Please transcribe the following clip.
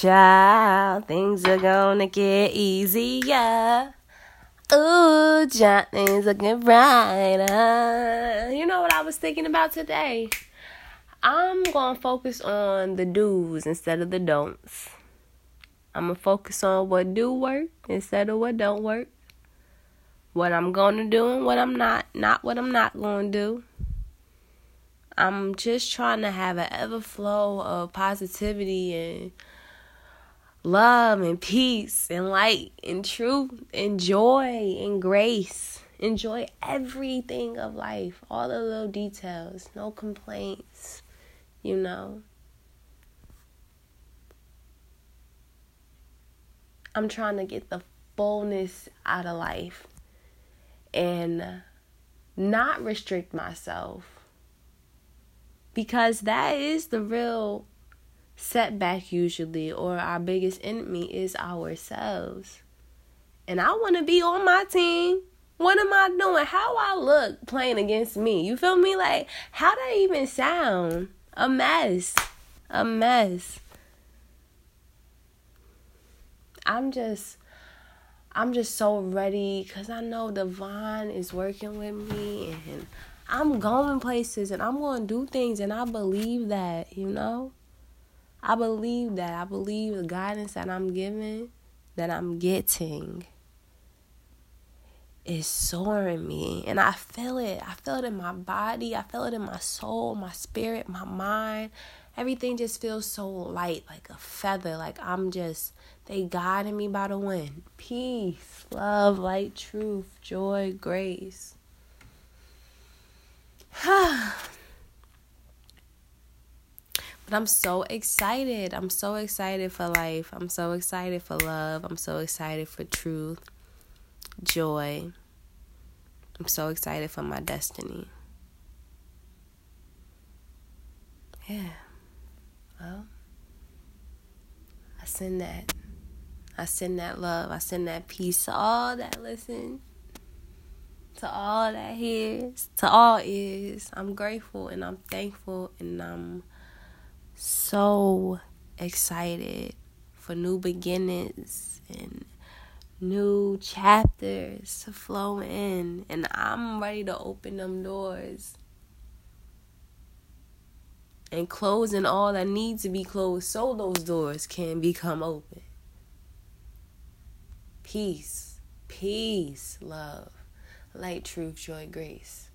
child, things are gonna get easier. Ooh, things looking brighter. You know what I was thinking about today? I'm gonna focus on the do's instead of the don'ts. I'm gonna focus on what do work instead of what don't work. What I'm gonna do and what I'm not, not what I'm not gonna do. I'm just trying to have an ever flow of positivity and love and peace and light and truth and joy and grace. Enjoy everything of life, all the little details, no complaints, you know. I'm trying to get the fullness out of life and not restrict myself because that is the real setback usually or our biggest enemy is ourselves. And i want to be on my team. What am i doing? How i look playing against me. You feel me? Like how that even sound? A mess. A mess. I'm just i'm just so ready because i know divine is working with me and I'm going places and I'm going to do things and I believe that, you know? I believe that. I believe the guidance that I'm giving, that I'm getting is soaring me and I feel it. I feel it in my body. I feel it in my soul, my spirit, my mind. Everything just feels so light, like a feather. Like I'm just, they guiding me by the wind. Peace, love, light, truth, joy, grace. but I'm so excited. I'm so excited for life. I'm so excited for love. I'm so excited for truth, joy. I'm so excited for my destiny. Yeah. Well, I send that. I send that love. I send that peace to all that listen to all that hears, to all is. I'm grateful and I'm thankful and I'm so excited for new beginnings and new chapters to flow in. And I'm ready to open them doors and closing all that needs to be closed so those doors can become open. Peace, peace, love light, truth, joy, grace.